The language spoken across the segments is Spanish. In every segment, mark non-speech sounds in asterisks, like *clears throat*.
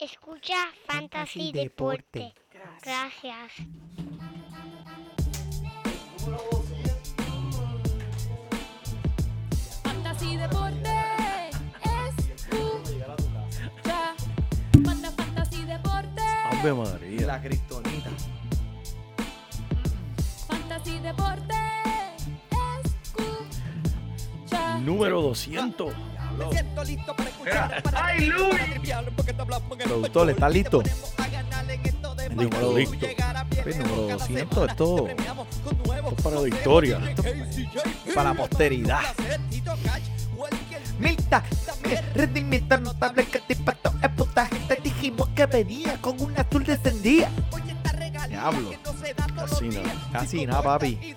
Escucha Fantasy Deporte. Gracias. Fantasy Deporte. Escucha. Manda Fantasy Deporte. Ave María. La cristonita. Fantasy Deporte. Escucha. Número 200. Siento listo para escuchar. ¡Ay, Luis! Productor, ¿estás listo? El número listo. El número 200, esto, Esto es para la historia. para la posteridad. Milta, rendimiento notable que te impactó el puntaje. Te dijimos que venía con un azul descendía. Diablo. Casi nada. Casi nada, papi.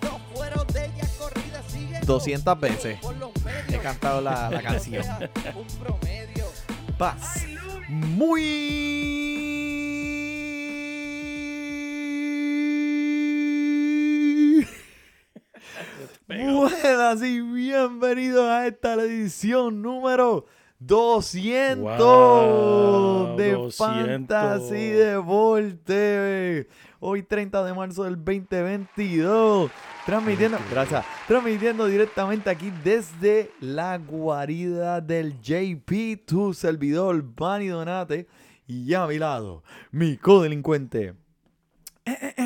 200 veces he cantado la, la *laughs* canción. Paz. Muy buenas y bienvenidos a esta edición número 200 Wow, de 200. Fantasy Deporte. Hoy 30 de marzo del 2022. Transmitiendo, gracias, transmitiendo directamente aquí desde la guarida del JP, tu servidor, Bani Donate. Y a mi lado, mi codelincuente,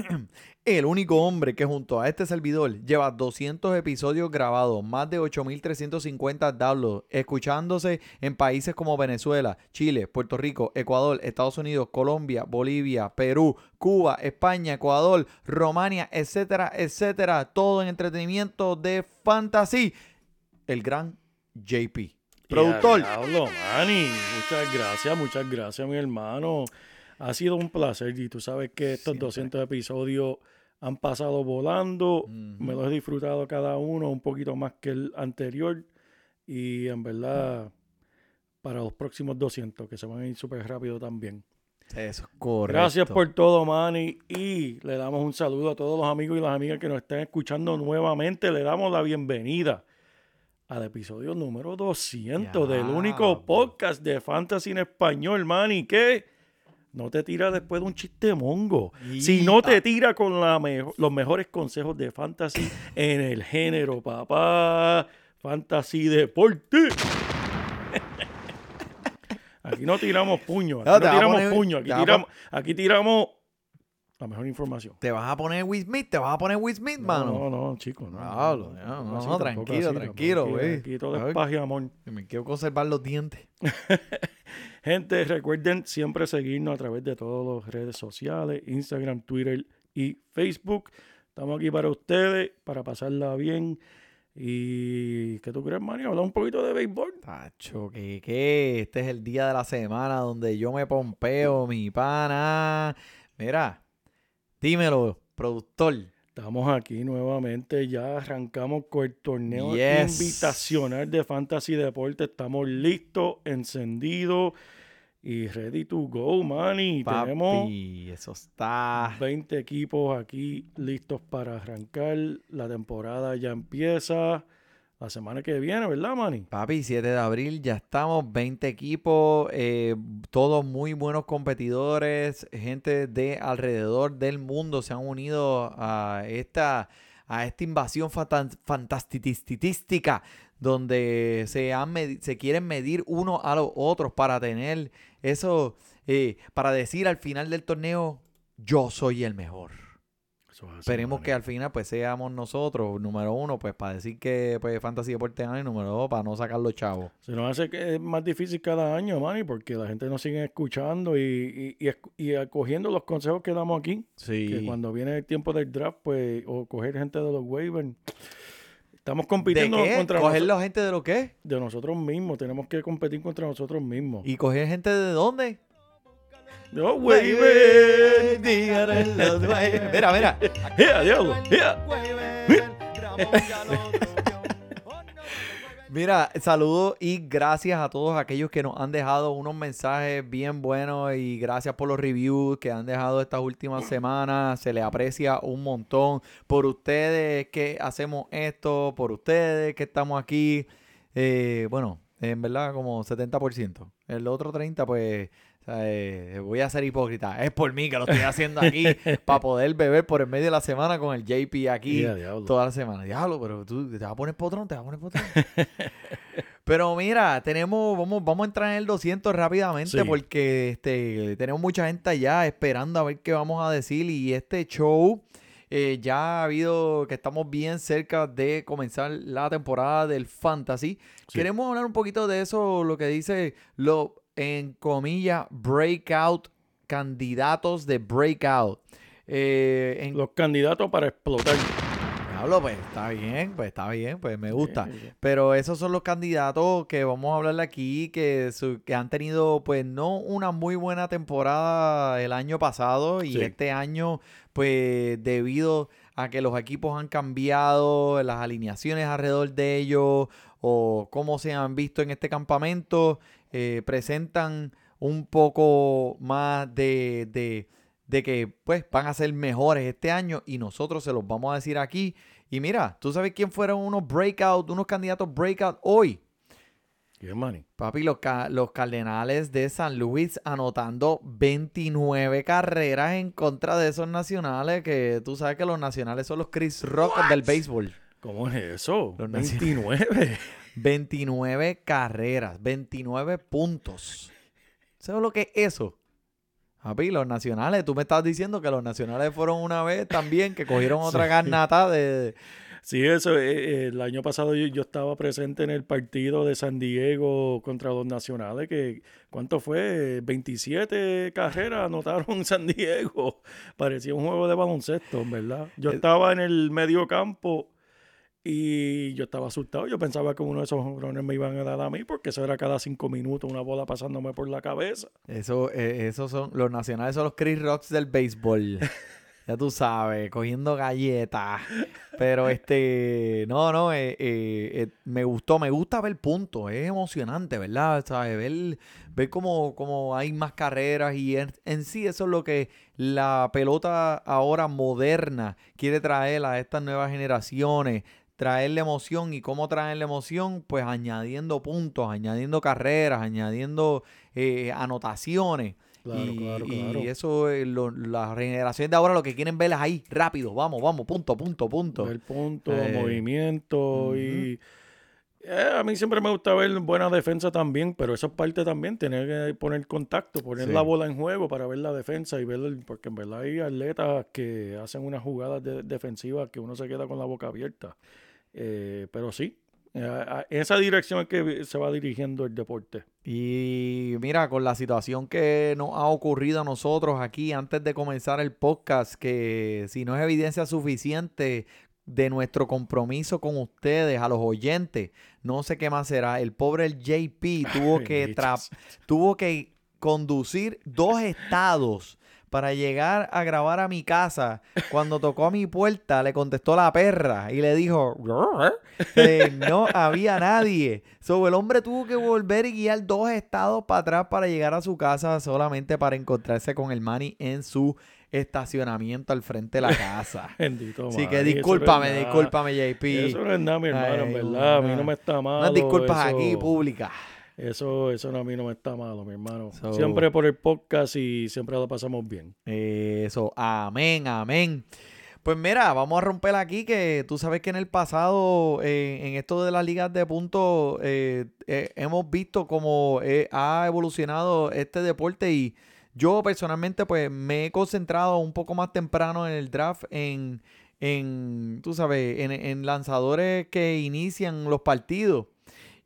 *clears throat* el único hombre que junto a este servidor lleva 200 episodios grabados, más de 8.350 downloads, escuchándose en países como Venezuela, Chile, Puerto Rico, Ecuador, Estados Unidos, Colombia, Bolivia, Perú, Cuba, España, Ecuador, Romania, etcétera, etcétera. Todo en entretenimiento de fantasy. El gran JP. Productor. Ya, Diablo, Manny. Muchas gracias, muchas gracias, mi hermano. Ha sido un placer y tú sabes que estos Siempre. 200 episodios han pasado volando. Me los he disfrutado cada uno un poquito más que el anterior. Y en verdad, para los próximos 200, que se van a ir súper rápido también. Eso es correcto. Gracias por todo, Manny. Y le damos un saludo a todos los amigos y las amigas que nos están escuchando nuevamente. Le damos la bienvenida al episodio número 200 del único podcast de Fantasy en español, Manny. Que no te tira después de un chiste mongo. Y- Si no te tira con la mejo- los mejores consejos de Fantasy en el género, papá. Fantasy Deporte. Aquí no tiramos puños, aquí No, tiramos poner- puños, aquí a tiramos, aquí tiramos la mejor información. ¿Te vas a poner Smith? ¿Te vas a poner Smith, mano? No, no, chicos, no. No, no, así, tranquilo, así, tranquilo, güey. Aquí todo es paz y amor. Me quiero conservar los dientes. *laughs* Gente, recuerden siempre seguirnos a través de todas las redes sociales, Instagram, Twitter y Facebook. Estamos aquí para ustedes, para pasarla bien. ¿Y qué tú crees, Manny? Habla un poquito de béisbol. Tacho, que qué. Este es el día de la semana donde yo me pompeo, mi pana. Mira, dímelo, productor. Estamos aquí nuevamente, ya arrancamos con el torneo Yes. invitacional de Fantasy Deporte. Estamos listos, encendidos y ready to go, Manny. Tenemos eso está. 20 equipos aquí listos para arrancar. La temporada ya empieza la semana que viene, ¿verdad, Manny? Papi, 7 de abril, ya estamos, 20 equipos, eh, todos muy buenos competidores, gente de alrededor del mundo se han unido a esta, a esta invasión fantastitística donde se, han se quieren medir unos a los otros para tener eso, eh, para decir al final del torneo, yo soy el mejor. Eso es así, Esperemos que al final pues seamos nosotros, número uno, pues para decir que pues Fantasy Deporte gana y número dos, para no sacar los chavos. Se nos hace que es más difícil cada año, Manny, porque la gente nos sigue escuchando y, y, y acogiendo los consejos que damos aquí. Sí. Que cuando viene el tiempo del draft, pues, o coger gente de los waivers. Estamos ¿De compitiendo qué? contra ¿Coger la gente de lo qué? de nosotros mismos. Tenemos que competir contra nosotros mismos. ¿Y coger gente de dónde? No, waivers. *laughs* Mira, mira. ¡Ya, diablo! ¡Ya! *laughs* Mira, saludos y gracias a todos aquellos que nos han dejado unos mensajes bien buenos y gracias por los reviews que han dejado estas últimas semanas. Se les aprecia un montón por ustedes que hacemos esto, por ustedes que estamos aquí. Eh, bueno, en verdad como 70%. El otro 30% pues eh, voy a ser hipócrita. Es por mí que lo estoy haciendo aquí *laughs* para poder beber por el medio de la semana con el JP aquí diablo. toda la semana. Diablo, pero tú te vas a poner potrón, te vas a poner potrón. pero mira, tenemos, vamos, vamos a entrar en el 200 rápidamente Sí. porque este, tenemos mucha gente allá esperando a ver qué vamos a decir y este show eh, ya ha habido que estamos bien cerca de comenzar la temporada del fantasy. Sí. Queremos hablar un poquito de eso, lo que dice lo en comillas breakout candidatos de breakout. Eh, en, Los candidatos para explotar. Diablo, pues está bien, pues está bien, pues me gusta. Bien, bien. Pero esos son los candidatos que vamos a hablarle aquí, que, su- que han tenido pues no una muy buena temporada el año pasado y Sí. este año pues debido a que los equipos han cambiado, las alineaciones alrededor de ellos o cómo se han visto en este campamento, eh, presentan un poco más de, de, de que pues van a ser mejores este año y nosotros se los vamos a decir aquí. Y mira, ¿tú sabes quién fueron unos breakout, unos candidatos breakout hoy? ¿Qué, Manny? Papi, los, los Cardenales de San Luis anotando 29 carreras en contra de esos nacionales, que tú sabes que los nacionales son los Chris Rock del béisbol. ¿Cómo es eso? Los 29. *laughs* 29 carreras, 29 puntos. ¿Sabes lo que es eso? Papi, los nacionales, tú me estás diciendo que los nacionales fueron una vez también, que cogieron otra Sí. garnata de... Sí, eso. eh, eh, el año pasado yo, yo estaba presente en el partido de San Diego contra los Nacionales, que ¿cuánto fue? 27 carreras anotaron *laughs* San Diego. Parecía un juego de baloncesto, verdad. Yo estaba en el medio campo y yo estaba asustado. Yo pensaba que uno de esos jonrones me iban a dar a mí, porque eso era cada cinco minutos una bola pasándome por la cabeza. Eso, eh, esos son, los nacionales son los Chris Rocks del béisbol. *laughs* ya tú sabes, cogiendo galletas. Pero este, no, no, eh, eh, eh, me gustó, me gusta ver puntos, es emocionante, ¿verdad? ¿Sabes? Ver, ver cómo, cómo hay más carreras y en, en sí eso es lo que la pelota ahora moderna quiere traer a estas nuevas generaciones, traerle emoción y cómo traer la emoción, pues añadiendo puntos, añadiendo carreras, añadiendo eh, anotaciones. Claro, y, claro, y claro. eso, eh, lo- de ahora lo que quieren ver es ahí, rápido, vamos, vamos, punto, punto, punto. Ver punto, Eh, movimiento y... eh, a mí siempre me gusta ver buena defensa también, pero eso es parte también, tener que poner contacto, poner Sí. la bola en juego para ver la defensa y ver, el- porque en verdad hay atletas que hacen unas jugadas de- defensivas que uno se queda con la boca abierta. Eh, pero sí, eh, en esa dirección es que se va dirigiendo el deporte. Y mira, con la situación que nos ha ocurrido a nosotros aquí antes de comenzar el podcast, que si no es evidencia suficiente de nuestro compromiso con ustedes, a los oyentes, no sé qué más será. El pobre el JP tuvo *laughs* que, tuvo que conducir dos estados para llegar a grabar a mi casa. Cuando tocó a mi puerta, le contestó la perra y le dijo, eh, no había nadie. So, el hombre tuvo que volver y guiar dos estados para atrás para llegar a su casa solamente para encontrarse con el Manny en su estacionamiento al frente de la casa. *laughs* Bendito Así que discúlpame, discúlpame, JP. Eso no es nada, mi hermano, en verdad. A mí no me está mal. Unas disculpas aquí públicas. Eso, eso a mí no me está malo, mi hermano. So- siempre por el podcast y siempre lo pasamos bien. Eso, amén, amén. Pues mira, vamos a romper aquí que tú sabes que en el pasado, eh, en esto de las ligas de puntos, eh, eh, hemos visto cómo eh, ha evolucionado este deporte y yo personalmente pues me he concentrado un poco más temprano en el draft en, en tú sabes, en, en lanzadores que inician los partidos.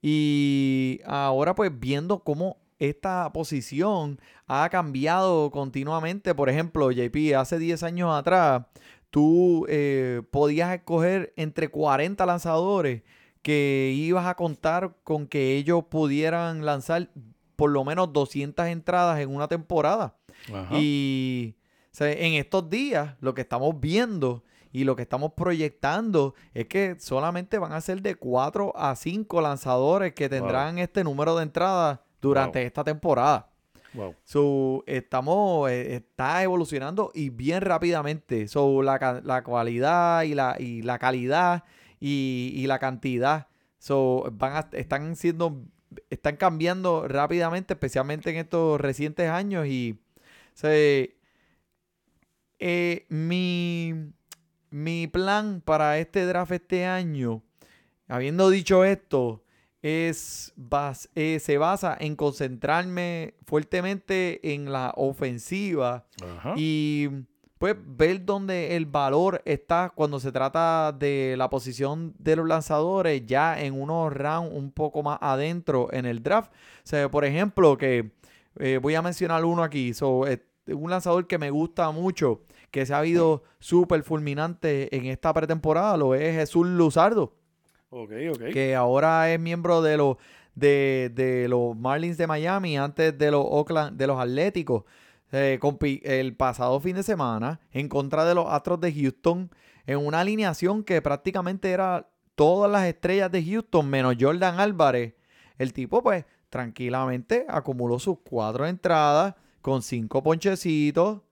Y ahora pues viendo cómo esta posición ha cambiado continuamente. Por ejemplo, JP, hace 10 años atrás, tú eh, podías escoger entre 40 lanzadores que ibas a contar con que ellos pudieran lanzar por lo menos 200 entradas en una temporada. Ajá. Y o sea, en estos días lo que estamos viendo y lo que estamos proyectando es que solamente van a ser de 4 a 5 lanzadores que tendrán este número de entradas durante Wow. esta temporada. Wow. So, estamos, eh, está evolucionando y bien rápidamente. So, la, la cualidad y la, y la calidad y, y la cantidad so, van a- están siendo están cambiando rápidamente, especialmente en estos recientes años. Y o sea, eh, mi, mi plan para este draft este año, habiendo dicho esto, es, bas- eh, se basa en concentrarme fuertemente en la ofensiva Ajá. y pues ver dónde el valor está cuando se trata de la posición de los lanzadores ya en unos rounds un poco más adentro en el draft. O sea, por ejemplo, que eh, voy a mencionar uno aquí. So, eh, un lanzador que me gusta mucho, que se ha habido súper fulminante en esta pretemporada, lo es Jesús Luzardo Ok, ok. que ahora es miembro de los de, de los Marlins de Miami antes de los Oakland de los Atléticos Eh, el pasado fin de semana en contra de los Astros de Houston en una alineación que prácticamente era todas las estrellas de Houston menos Jordan Álvarez el tipo pues tranquilamente acumuló sus cuatro entradas con cinco ponchecitos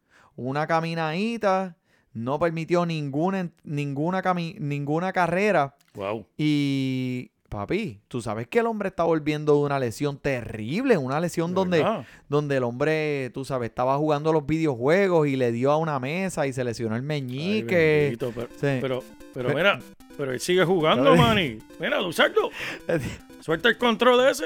una caminadita no permitió ninguna, ninguna, cami- ninguna carrera Wow. y papi, tú sabes que el hombre está volviendo de una lesión terrible, una lesión donde, donde el hombre, tú sabes, estaba jugando los videojuegos y le dio a una mesa y se lesionó el Ay, meñique. bendito, pero, Sí. pero, pero Pe- mira, pero él sigue jugando, Ay. Manny. Mira, Luzardo, *laughs* suelta el control ese.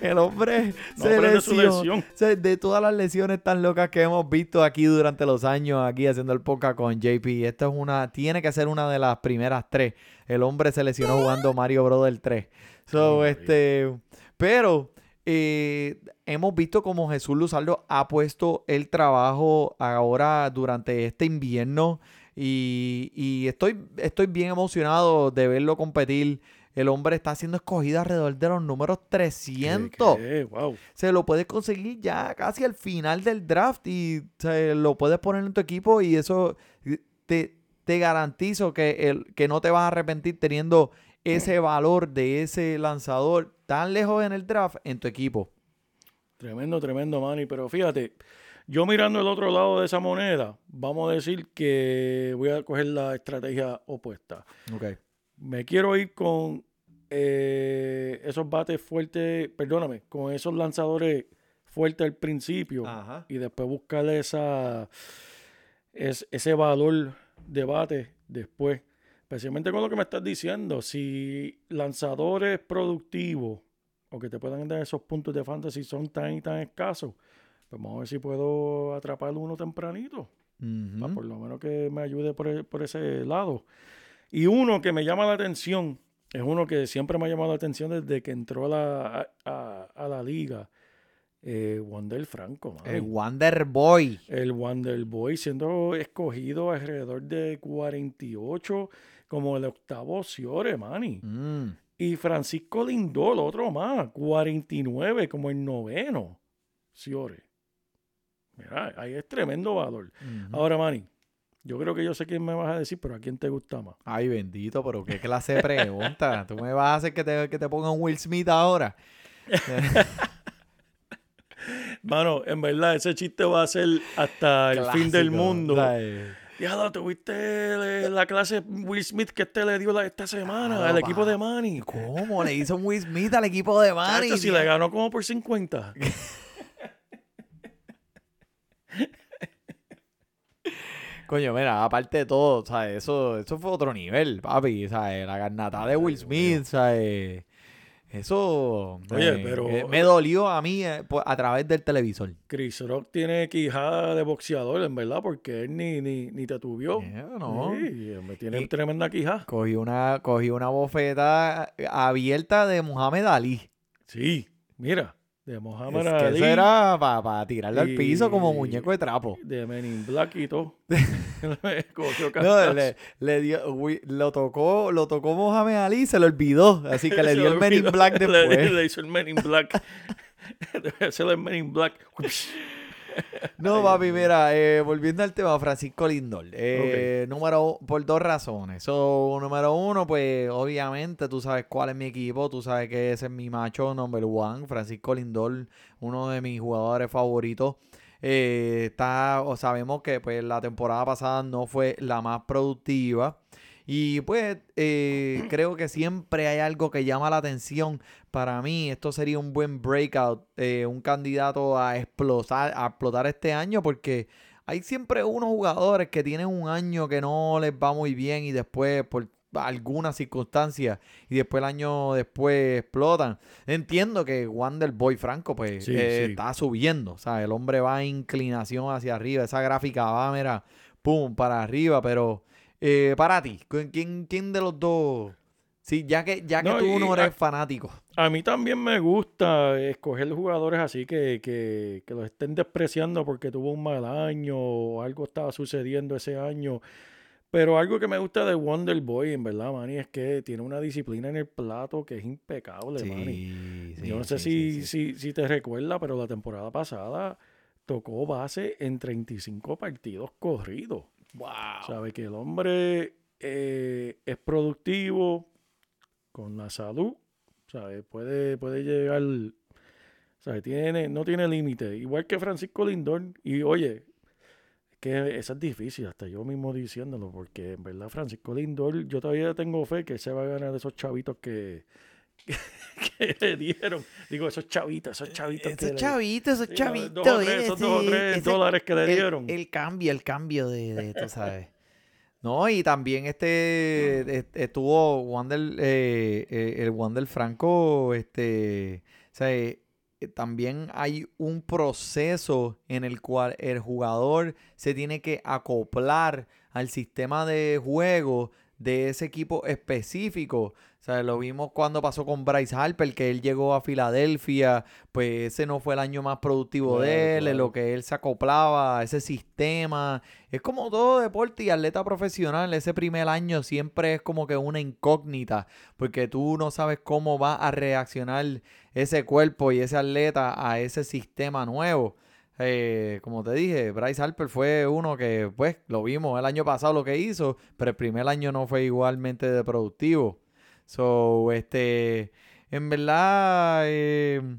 El hombre No se lesionó. de todas las lesiones tan locas que hemos visto aquí durante los años, aquí haciendo el podcast con JP, esta es una, tiene que ser una de las primeras tres. El hombre se lesionó jugando Mario Brother 3. So, Ay. este, pero eh, hemos visto como Jesús Luzardo ha puesto el trabajo ahora durante este invierno y, y estoy, estoy bien emocionado de verlo competir. El hombre está siendo escogido alrededor de los números 300 ¿Qué? Wow. se lo puedes conseguir ya casi al final del draft y se lo puedes poner en tu equipo y eso eh, te, te garantizo que, el, que no te vas a arrepentir teniendo ese valor de ese lanzador tan lejos en el draft en tu equipo. Tremendo, tremendo, Manny. Pero fíjate, yo mirando el otro lado de esa moneda, vamos a decir que voy a coger la estrategia opuesta. Okay. Me quiero ir con eh, esos bates fuertes, perdóname, con esos lanzadores fuertes al principio Ajá. y después buscarle esa, es- ese valor de bate después. Especialmente con lo que me estás diciendo. Si lanzadores productivos o que te puedan dar esos puntos de fantasy son tan y tan escasos, pues vamos a ver si puedo atrapar uno tempranito. Pa' por lo menos que me ayude por, e- por ese lado. Y uno que me llama la atención, es uno que siempre me ha llamado la atención desde que entró a la, a, la liga, eh, Wander Franco. El Wonder Boy. El Wonder Boy siendo escogido alrededor de 48 como el octavo Ciore, Manny. Mm. Y Francisco Lindol, otro más, 49 como el noveno Ciore. Mira, ahí es tremendo valor. Ahora, Manny, yo creo que yo sé quién me vas a decir, pero ¿a quién te gusta más? Ay, bendito, pero qué clase de pregunta. *laughs* ¿Tú me vas a hacer que te, que te pongan Will Smith ahora? *laughs* Mano, en verdad, ese chiste va a ser hasta el fin del mundo. Diablo, ¿tuviste la clase Will Smith que este le dio la- esta semana Claro, al equipo de Manny? ¿Cómo? Le hizo un Will Smith al equipo de Manny. Chacho, si le ganó como por 50. *laughs* Coño, mira, aparte de todo, ¿sabes? Eso, eso fue otro nivel, papi. ¿sabes? La garnata de Will Smith, ¿sabes? Eso Oye, me, pero- eh, me dolió a mí eh, por- a través del televisor. Chris Rock tiene quijada de boxeador, en verdad, porque él ni, ni, ni te tuvió. Eh, no. Sí, me tiene Y- tremenda quijada. Cogí una, cogí una bofeta abierta de Muhammad Ali. Sí, mira, de Es Mohamed que Ali, eso era para tirarle al piso como muñeco de trapo. de Men in Black y todo. *laughs* No, le, le dio, lo tocó, lo tocó Mohamed Ali y se lo olvidó. Así que *laughs* le dio el Men in olvidó. Black *laughs* Le- después. Le, hizo el Men in Black. Debe ser el Men in Black. No, papi, mira, eh, volviendo al tema, Francisco Lindor. Eh, Número, por dos razones. So, número uno, pues, obviamente, tú sabes cuál es mi equipo, tú sabes que ese es mi macho number one, Francisco Lindor, uno de mis jugadores favoritos. Eh, está, o sabemos que pues la temporada pasada no fue la más productiva. Y pues eh, creo que siempre hay algo que llama la atención. Para mí esto sería un buen breakout, eh, un candidato a explotar, a explotar este año porque hay siempre unos jugadores que tienen un año que no les va muy bien y después por alguna circunstancia y después el año después explotan. Entiendo que Wander Boy Franco pues Sí, eh, sí. está subiendo, o sea, el hombre va en inclinación hacia arriba, esa gráfica va, mira, pum, para arriba, pero eh, para ti, ¿quién- ¿quién, de los dos? Sí, ya que, ya que No, tú no eres fanático. A mí también me gusta escoger jugadores así que, que, que los estén despreciando porque tuvo un mal año o algo estaba sucediendo ese año. Pero algo que me gusta de Wonder Boy, en verdad, Manny, es que tiene una disciplina en el plato que es impecable, Manny. Yo no sé si, Si, si te recuerdas, pero la temporada pasada tocó base en 35 partidos corridos. Sabe que el hombre eh, es productivo con la salud, sabe puede, puede llegar, sabe tiene, no tiene límite, igual que Francisco Lindor. Y oye, que eso es difícil, hasta yo mismo diciéndolo, porque en verdad Francisco Lindor, yo todavía tengo fe que se va a ganar de esos chavitos que, *laughs* que le dieron. Digo, esos chavitos, esos chavitos Esos chavitos, esos chavitos. dos o tres, esos dos o tres ese- dólares que le dieron. El, cambio, el cambio de, de tú sabes. No, y también este *laughs* est- estuvo Wander, eh, eh, el Wander Franco, este, o sea, eh, eh, también hay un proceso en el cual el jugador se tiene que acoplar al sistema de juego de ese equipo específico. O sea, lo vimos cuando pasó con Bryce Harper, que él llegó a Filadelfia, pues ese no fue el año más productivo Claro, de él, en lo que él se acoplaba a ese sistema. Es como todo deporte y atleta profesional, ese primer año siempre es como que una incógnita, porque tú no sabes cómo va a reaccionar ese cuerpo y ese atleta a ese sistema nuevo. Eh, como te dije, Bryce Harper fue uno que, pues, lo vimos el año pasado lo que hizo, pero el primer año no fue igualmente de productivo. So, este, en verdad, eh,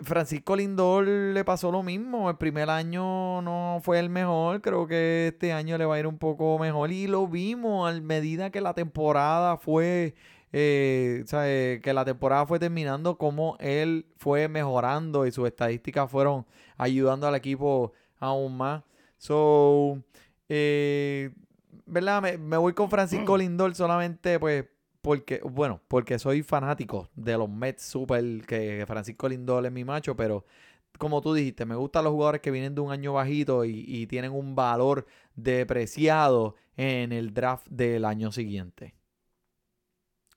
Francisco Lindor le pasó lo mismo. El primer año no fue el mejor. Creo que este año le va a ir un poco mejor. Y lo vimos a medida que la temporada fue. Eh, eh, que la temporada fue terminando, como él fue mejorando y sus estadísticas fueron ayudando al equipo aún más. So, eh, ¿verdad? Me, me voy con Francisco *clears throat* Lindor solamente, pues, porque, bueno, porque soy fanático de los Mets super, que Francisco Lindor es mi macho, pero como tú dijiste, me gustan los jugadores que vienen de un año bajito y, y tienen un valor depreciado en el draft del año siguiente.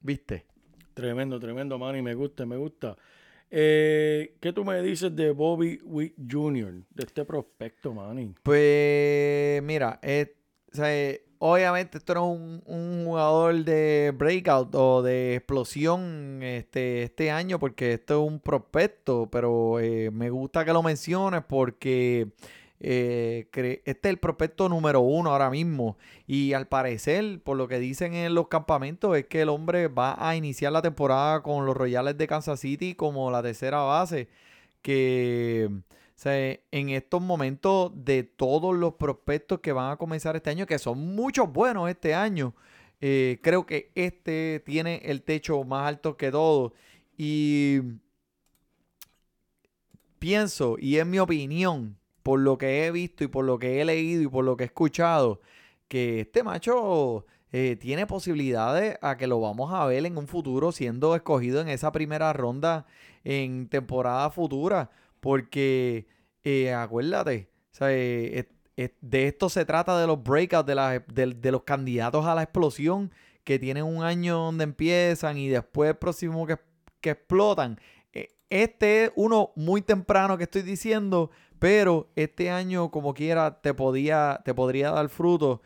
¿Viste? Tremendo, tremendo, Manny. Me gusta, me gusta. Eh, ¿Qué tú me dices de Bobby Witt Jr., de este prospecto, Manny? Pues mira, eh, o sea, eh, obviamente esto no es un, un jugador de breakout o de explosión este, este año porque esto es un prospecto, pero eh, me gusta que lo menciones porque eh, este es el prospecto número uno ahora mismo y al parecer, por lo que dicen en los campamentos, es que el hombre va a iniciar la temporada con los Royales de Kansas City como la tercera base, que... En estos momentos de todos los prospectos que van a comenzar este año, que son muchos buenos este año, eh, creo que este tiene el techo más alto que todo. Y pienso, y es mi opinión, por lo que he visto y por lo que he leído y por lo que he escuchado, que este macho eh, tiene posibilidades a que lo vamos a ver en un futuro siendo escogido en esa primera ronda en temporada futura. Porque eh, acuérdate, eh, de esto se trata de los breakouts, de, los candidatos a la explosión que tienen un año donde empiezan y después el próximo que explotan. Este es uno muy temprano que estoy diciendo, pero este año como quiera te, podía, te podría dar fruto.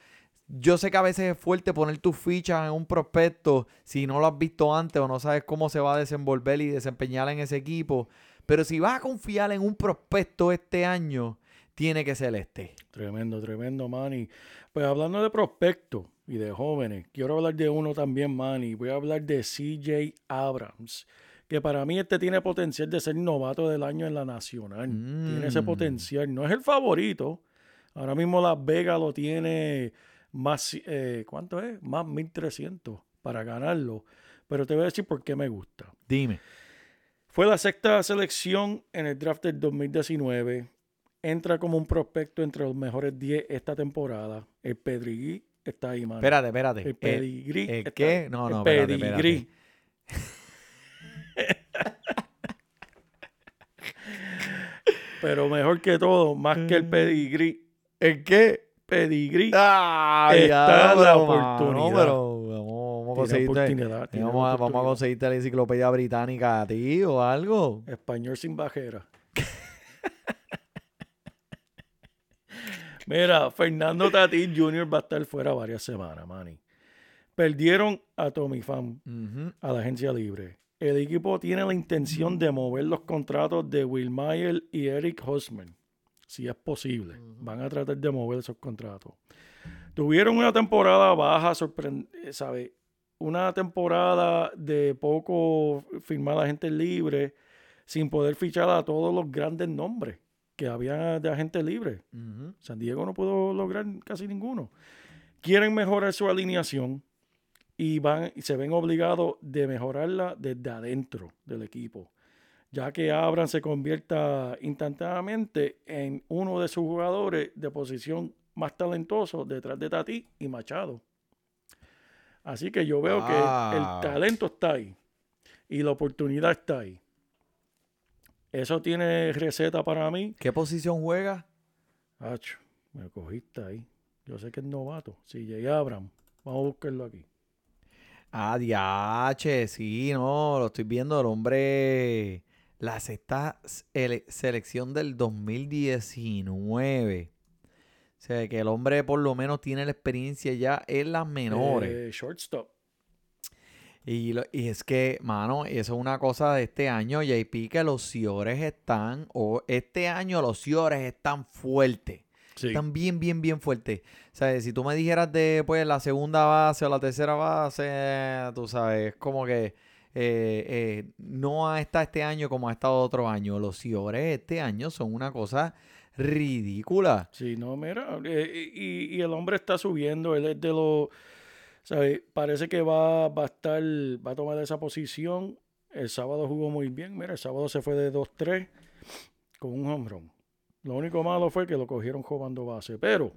Yo sé que a veces es fuerte poner tus fichas en un prospecto si no lo has visto antes o no sabes cómo se va a desenvolver y desempeñar en ese equipo. Pero si vas a confiar en un prospecto este año, tiene que ser este. Tremendo, tremendo, Manny. Pues hablando de prospectos y de jóvenes, quiero hablar de uno también, Manny. Voy a hablar de CJ Abrams, que para mí este tiene potencial de ser novato del año en la nacional. Tiene ese Mm. potencial. No es el favorito. Ahora mismo Las Vegas lo tiene más, eh, ¿cuánto es? Más 1300 para ganarlo. Pero te voy a decir por qué me gusta. Dime. Fue la sexta selección en el draft del 2019. Entra como un prospecto entre los mejores 10 esta temporada. El Pedigrí está ahí, mano. Espérate, espérate. El Eh, pedigrí. ¿el está qué? ahí. No, El no, espérate, espérate. Pero mejor que todo, más que el pedigrí. ¿El qué? Pedigrí. Ah, Está la oportunidad. pero vamos, vamos a Tiene conseguirte, oportunidad, tiene vamos, a, vamos a oportunidad. conseguirte la enciclopedia británica a ti o algo. Español sin bajera. *laughs* Mira, Fernando Tatis Jr. va a estar fuera varias semanas, Manny. Perdieron a Tommy Pham Ujú. a la agencia libre. El equipo tiene la intención de mover los contratos de Will Mayer y Eric Hosmer, si es posible. Van a tratar de mover esos contratos. Tuvieron una temporada baja, sorprendente, ¿sabe? Una temporada de poco firmada gente libre, sin poder fichar a todos los grandes nombres que había de agentes libres. Ujú. San Diego no pudo lograr casi ninguno. Quieren mejorar su alineación y van y se ven obligados de mejorarla desde adentro del equipo, ya que Abram se convierta instantáneamente en uno de sus jugadores de posición más talentoso detrás de Tati y Machado. Así que yo veo que el talento está ahí y la oportunidad está ahí. Eso tiene receta para mí. ¿Qué posición juega? Acho, me cogiste ahí. Yo sé que es novato. Si llega Abraham, vamos a buscarlo aquí. Ah, diache, sí, no, lo estoy viendo, el hombre, la sexta ele- selección del 2019. O sea, que el hombre por lo menos tiene la experiencia ya en las menores. Eh, shortstop. Y, lo- y es que, mano, eso es una cosa de este año, JP, que los Ciores están, o este año los Ciores están fuertes. Sí. Están bien, bien, bien fuertes. O sea, si tú me dijeras de pues, la segunda base o la tercera base, tú sabes, como que eh, eh, no está este año como ha estado otro año. Los Ciores este año son una cosa ridícula. Sí, no, mira. eh, y, y el hombre está subiendo. Él es de los. ¿sabes? Parece que va, va a estar. Va a tomar esa posición. El sábado jugó muy bien. Mira, el sábado se fue de 2-3 con un home run. Lo único malo fue que lo cogieron jugando base. Pero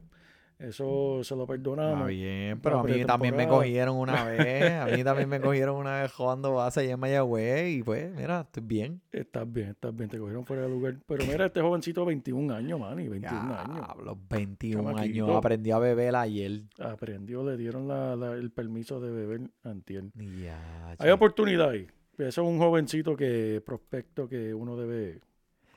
eso se lo Está perdonamos. bien, pero a mí también me cogieron una *laughs* vez. A mí también me cogieron una vez jugando base allá en Mayagüez. Y pues, mira, estoy bien. Estás bien, estás bien. Te cogieron fuera de lugar. Pero mira, este jovencito, 21 años, Manny. 21 años. Los 21 años aprendí a beber ayer. Aprendió, le dieron la- la- el permiso de beber antier. Ya, Hay oportunidad ahí. Eso es un jovencito que prospecto que uno debe.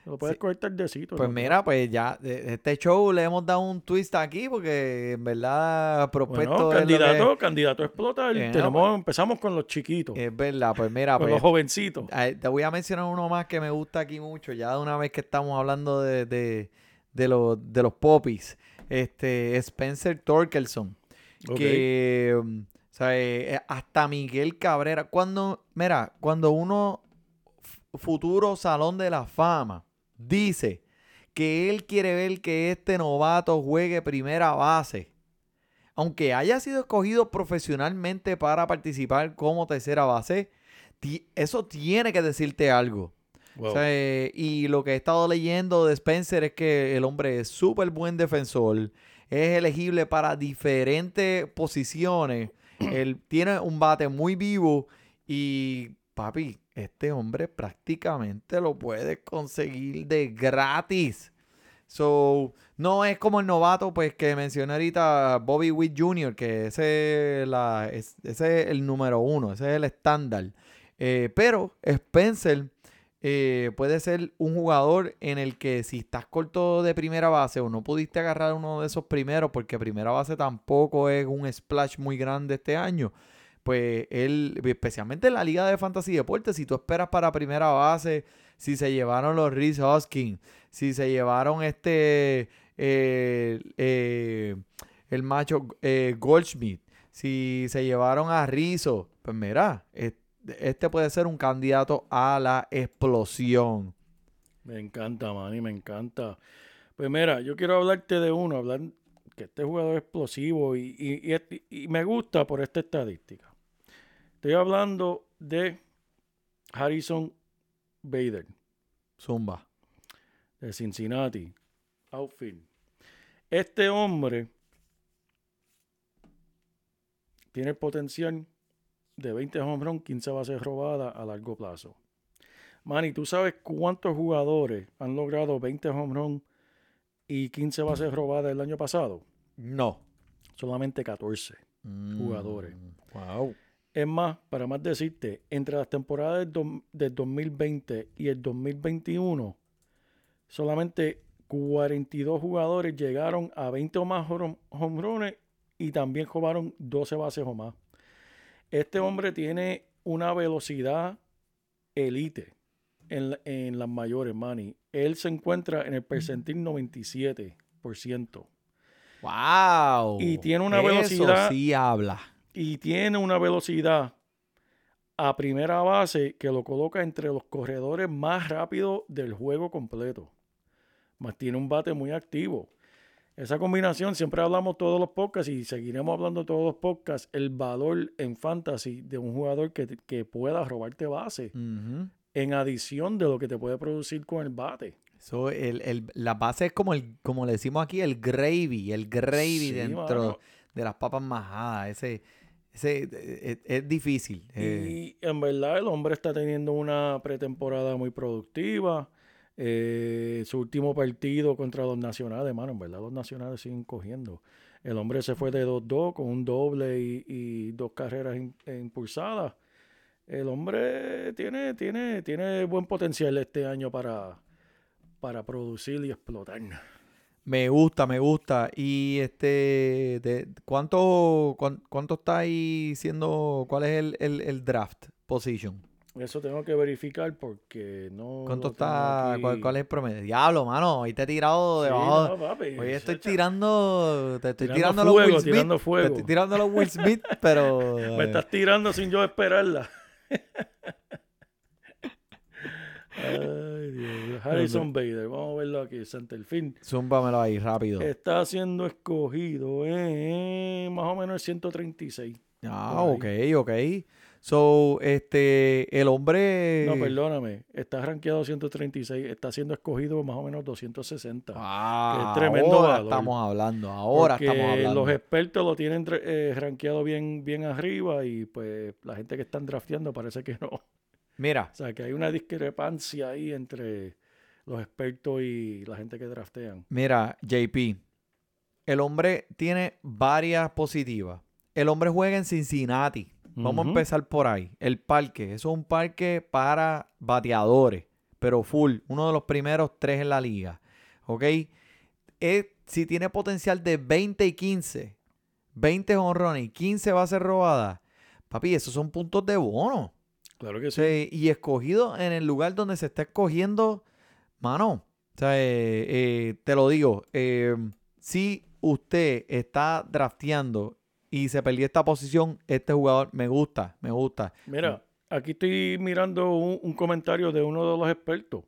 Lo puedes Sí. coger tardecito. Pues ¿no? mira, pues ya, de- este show le hemos dado un twist aquí porque en verdad prospecto Bueno, que- candidato, candidato a explotar. Eh, no, Tenemos, empezamos con los chiquitos, es verdad, pues mira, con pues, los jovencitos. te voy a mencionar uno más que me gusta aquí mucho, ya de una vez que estamos hablando de, de, de los, de los popis, este, Spencer Torkelson, que, mm, o sea, eh, hasta Miguel Cabrera, cuando, mira, cuando uno, futuro Salón de la Fama, dice que él quiere ver que este novato juegue primera base, aunque haya sido escogido profesionalmente para participar como tercera base, eso tiene que decirte algo. Wow. O sea, eh, y lo que he estado leyendo de Spencer es que el hombre es súper buen defensor, es elegible para diferentes posiciones, *clears throat* él tiene un bate muy vivo y papi, este hombre prácticamente lo puedes conseguir de gratis. So, no es como el novato, pues, que mencioné ahorita, Bobby Witt Jr., que ese es, el número uno, ese es el estándar. Eh, pero Spencer eh, puede ser un jugador en el que si estás corto de primera base o no pudiste agarrar uno de esos primeros, porque primera base tampoco es un splash muy grande este año, pues él, especialmente en la Liga de Fantasy Deportes, si tú esperas para primera base, si se llevaron los Reese Hoskins, si se llevaron este, eh, eh, el macho eh, Goldschmidt, si se llevaron a Rizzo, pues mira, es- este puede ser un candidato a la explosión. Me encanta, Manny, me encanta. Pues mira, yo quiero hablarte de uno, hablar que este jugador es explosivo y, y me gusta por esta estadística. Estoy hablando de Harrison Bader Zumba. de Cincinnati, outfield. Este hombre tiene el potencial de 20 home run, 15 bases robadas a largo plazo. Manny, ¿tú sabes cuántos jugadores han logrado 20 home run y 15 bases robadas el año pasado? No. Solamente 14. Jugadores. Mm, Wow. Es más, para más decirte, entre las temporadas del, dom- del 2020 y el 2021, solamente 42 jugadores llegaron a 20 o más home runs y también jugaron 12 bases o más. Este hombre tiene una velocidad elite en, en las mayores, Manny. Él se encuentra en el percentil 97%. Wow. Y tiene una Eso velocidad- sí habla. Y tiene una velocidad a primera base que lo coloca entre los corredores más rápidos del juego completo. Más tiene un bate muy activo. Esa combinación, siempre hablamos todos los podcasts y seguiremos hablando todos los podcasts, el valor en fantasy de un jugador que, que pueda robarte base, en adición de lo que te puede producir con el bate. So, el, el- la base es como el, como le decimos aquí, el gravy, el gravy Sí, dentro mano. de las papas majadas. Ese, ese eh, es, difícil. eh. Y en verdad el hombre está teniendo una pretemporada muy productiva. Eh, su último partido contra los nacionales, mano, en verdad los nacionales siguen cogiendo. El hombre se fue de 2-2 con un doble y, dos carreras im- impulsadas. El hombre tiene, tiene, tiene buen potencial este año para, para producir y explotar. Me gusta, me gusta. Y este, de, ¿cuánto, cuán- cuánto está ahí siendo, cuál es el, el- el draft position? Eso tengo que verificar porque no. ¿Cuánto está, cuál, es el promedio? Diablo, mano, hoy te he tirado Sí, debajo. no, papi, Hoy estoy tirando, te estoy Tirando tirando, los fuego, Will Smith. tirando Te fuego. estoy tirando los Will Smith, *laughs* pero... Me estás tirando sin yo esperarla. *laughs* Ay, Dios. Harrison Bader, vamos a verlo aquí. Centerfield Zúmbamelo ahí, rápido. está siendo escogido en más o menos el 136. Ah, ok, ok. So, este, el hombre... No, perdóname. Está rankeado 136. Está siendo escogido más o menos 260. Ah, Qué tremendo ahora valor. estamos hablando, ahora Porque estamos hablando. los expertos lo tienen eh, rankeado bien, bien arriba y pues la gente que están drafteando parece que no. Mira, O sea, que hay una discrepancia ahí entre los expertos y la gente que draftean. mira, JP, el hombre tiene varias positivas. El hombre juega en Cincinnati. Vamos a empezar por ahí. El parque, eso es un parque para bateadores, pero full, uno de los primeros tres en la liga. ¿Ok? Es- si tiene potencial de 20 y 15, 20 honrones y 15 bases robadas, papi, esos son puntos de bono. Claro que sí. Y escogido en el lugar donde se está escogiendo, mano, o sea, eh, eh, te lo digo, eh, si usted está drafteando y se perdió esta posición, este jugador me gusta, me gusta. Mira, aquí estoy mirando un, un comentario de uno de los expertos.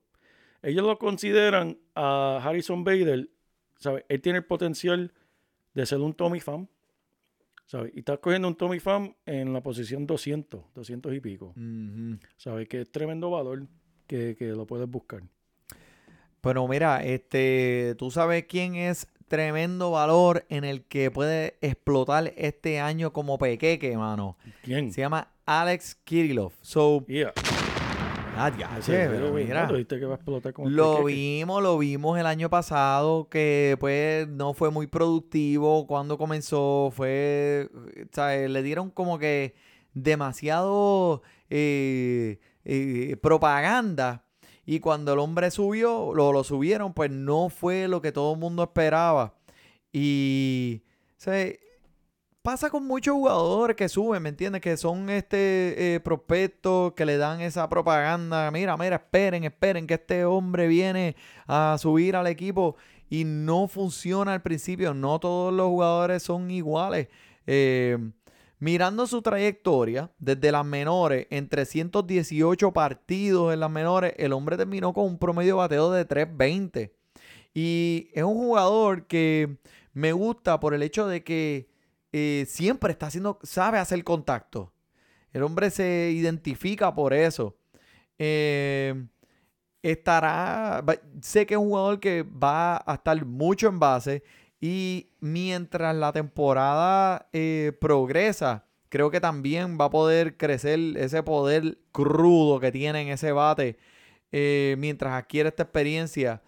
Ellos lo consideran a Harrison Bader, ¿sabes? Él tiene el potencial de ser un Tommy Pham, ¿sabes? Y está cogiendo un Tommy Pham en la posición 200, 200 y pico. ¿sabes? Que es tremendo valor que, que lo puedes buscar. Pero mira, este, tú sabes quién es tremendo valor en el que puede explotar este año como pequeque, mano. ¿Quién? Se llama Alex Kirillov. So, Yeah. Ah, ya, pero mira. ¿no? Tú dijiste que va a explotar con el Lo vimos, lo vimos el año pasado que pues no fue muy productivo cuando comenzó, fue, ¿sabes? Le dieron como que demasiado eh, eh, propaganda y cuando el hombre subió, lo, lo subieron, pues no fue lo que todo el mundo esperaba y, ¿sabes? Pasa con muchos jugadores que suben, ¿me entiendes? Que son este eh, que le dan esa propaganda. Mira, mira, esperen, esperen que este hombre viene a subir al equipo y no funciona al principio. No todos los jugadores son iguales. Eh, mirando su trayectoria desde las menores, en 318 partidos en las menores, el hombre terminó con un promedio bateo de 320. Y es un jugador que me gusta por el hecho de que eh, siempre está haciendo, sabe hacer contacto. El hombre se identifica por eso. Eh, estará, sé que es un jugador que va a estar mucho en base y mientras la temporada eh, progresa, creo que también va a poder crecer ese poder crudo que tiene en ese bate mientras adquiere esta experiencia.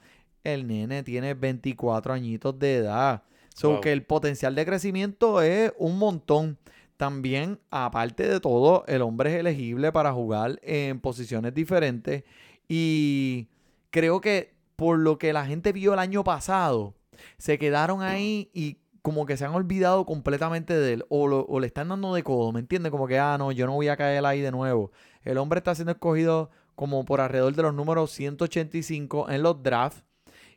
El nene tiene 24 añitos de edad. So Wow. que el potencial de crecimiento es un montón. También, aparte de todo, el hombre es elegible para jugar en posiciones diferentes. Y creo que por lo que la gente vio el año pasado, se quedaron ahí y como que se han olvidado completamente de él. O, lo- o le están dando de codo, ¿me entiendes? Como que, ah, no, yo no voy a caer ahí de nuevo. El hombre está siendo escogido como por alrededor de los números 185 en los drafts.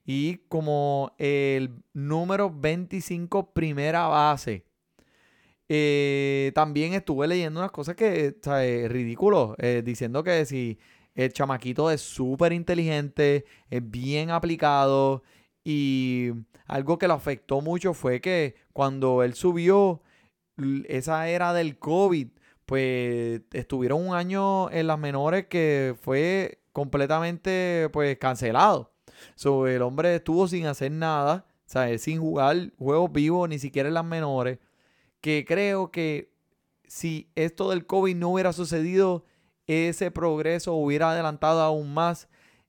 Y como el número 25 primera base. Eh, también estuve leyendo unas cosas que, ¿sabes? Ridículo. eh, diciendo que si el chamaquito es súper inteligente, es bien aplicado. Y algo que lo afectó mucho fue que cuando él subió esa era del COVID, pues estuvieron un año en las menores que fue completamente pues cancelado. So, el hombre estuvo sin hacer nada, ¿sabes? Sin jugar juegos vivos, ni siquiera en las menores. Que creo que si esto del COVID no hubiera sucedido, ese progreso hubiera adelantado aún más.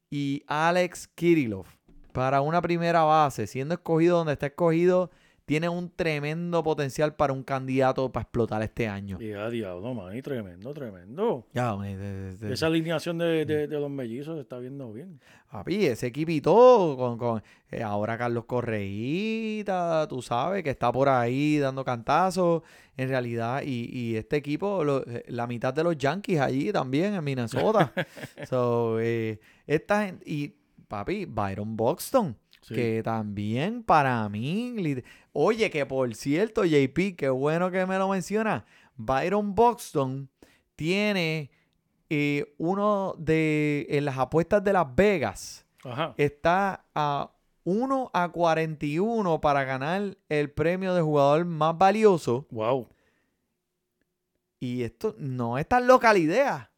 Y Alex Kirillov, para una primera base, siendo escogido donde está escogido, tiene un tremendo potencial para un candidato para explotar este año. Y a diablo, man, y tremendo, tremendo. Ya, de- de- Esa alineación de, de- los mellizos se está viendo bien. Papi, ese equipito con, con eh, ahora Carlos Correíta, tú sabes, que está por ahí dando cantazos, en realidad, y, y este equipo, lo- eh, la mitad de los Yankees allí también en Minnesota. *laughs* so, eh, esta gen- y papi, Byron Buxton, Sí. que también para mí, oye, que por cierto, JP, qué bueno que me lo menciona, Byron Buxton tiene eh, uno de, en las apuestas de Las Vegas, Ajá. está a 1 a 41 para ganar el premio de jugador más valioso. Wow. Y esto no es tan loca la idea.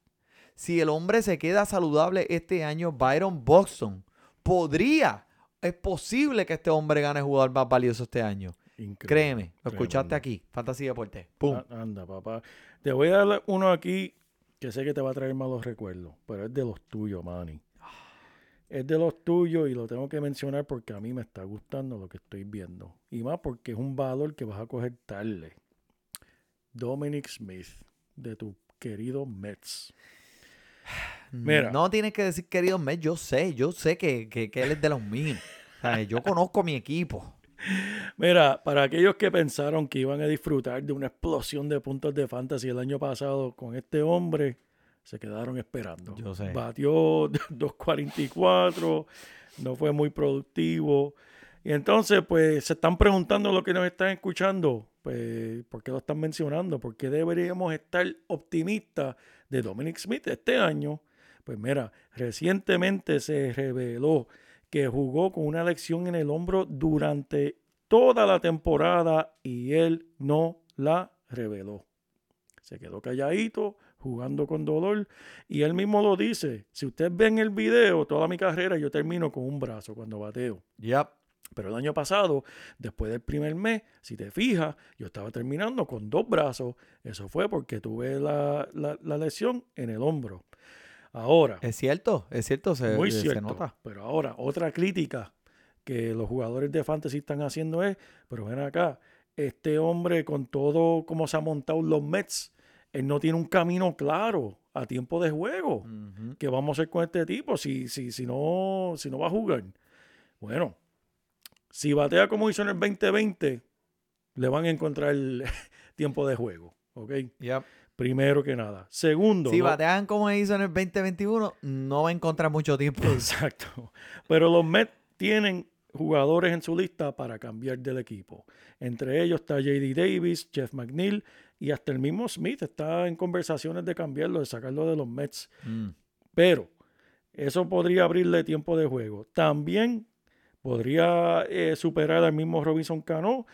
Si el hombre se queda saludable este año, Byron Buxton podría, es posible que este hombre gane jugador más valioso este año. Increíble. Créeme, lo escuchaste aquí, Fantasy Deporte. ¡Pum! A- Anda, papá. Te voy a dar uno aquí que sé que te va a traer malos recuerdos, pero es de los tuyos, Manny. Es de los tuyos y lo tengo que mencionar porque a mí me está gustando lo que estoy viendo. Y más porque es un valor que vas a coger tarde. Dominic Smith, de tu querido Mets. Mira. No tienes que decir, querido Mets, yo sé, yo sé que, que- que él es de los míos. O sea, yo conozco mi equipo. Mira, para aquellos que pensaron que iban a disfrutar de una explosión de puntos de fantasy el año pasado con este hombre, se quedaron esperando. Yo sé. Batió *laughs* 2.44, no fue muy productivo. Y entonces, pues, se están preguntando lo que nos están escuchando, pues, ¿por qué lo están mencionando? ¿Por qué deberíamos estar optimistas de Dominic Smith este año? Pues mira, recientemente se reveló que jugó con una lesión en el hombro durante toda la temporada y él no la reveló. Se quedó calladito, jugando con dolor, y él mismo lo dice. Si ustedes ven el video, toda mi carrera yo termino con un brazo cuando bateo. Yep. Pero el año pasado, después del primer mes, si te fijas, yo estaba terminando con dos brazos. Eso fue porque tuve la, la- la lesión en el hombro. Ahora, Es cierto, es cierto, se, muy se nota. Pero ahora, otra crítica que los jugadores de fantasy están haciendo es, pero ven acá, este hombre con todo como se ha montado los Mets, él no tiene un camino claro a tiempo de juego. Ujú. ¿Qué vamos a hacer con este tipo si, si, si, no, si no va a jugar? Bueno, si batea como hizo en el 2020, le van a encontrar el *laughs* tiempo de juego. ¿Ok? Yep. Primero que nada. Segundo. Si no- batean como hizo en el 2021, no va a encontrar mucho tiempo. *laughs* Exacto. Pero los Mets tienen jugadores en su lista para cambiar del equipo. Entre ellos está JD Davis, Jeff McNeil y hasta el mismo Smith está en conversaciones de cambiarlo, de sacarlo de los Mets. Mm. Pero eso podría abrirle tiempo de juego. También podría eh, superar al mismo Robinson Cano,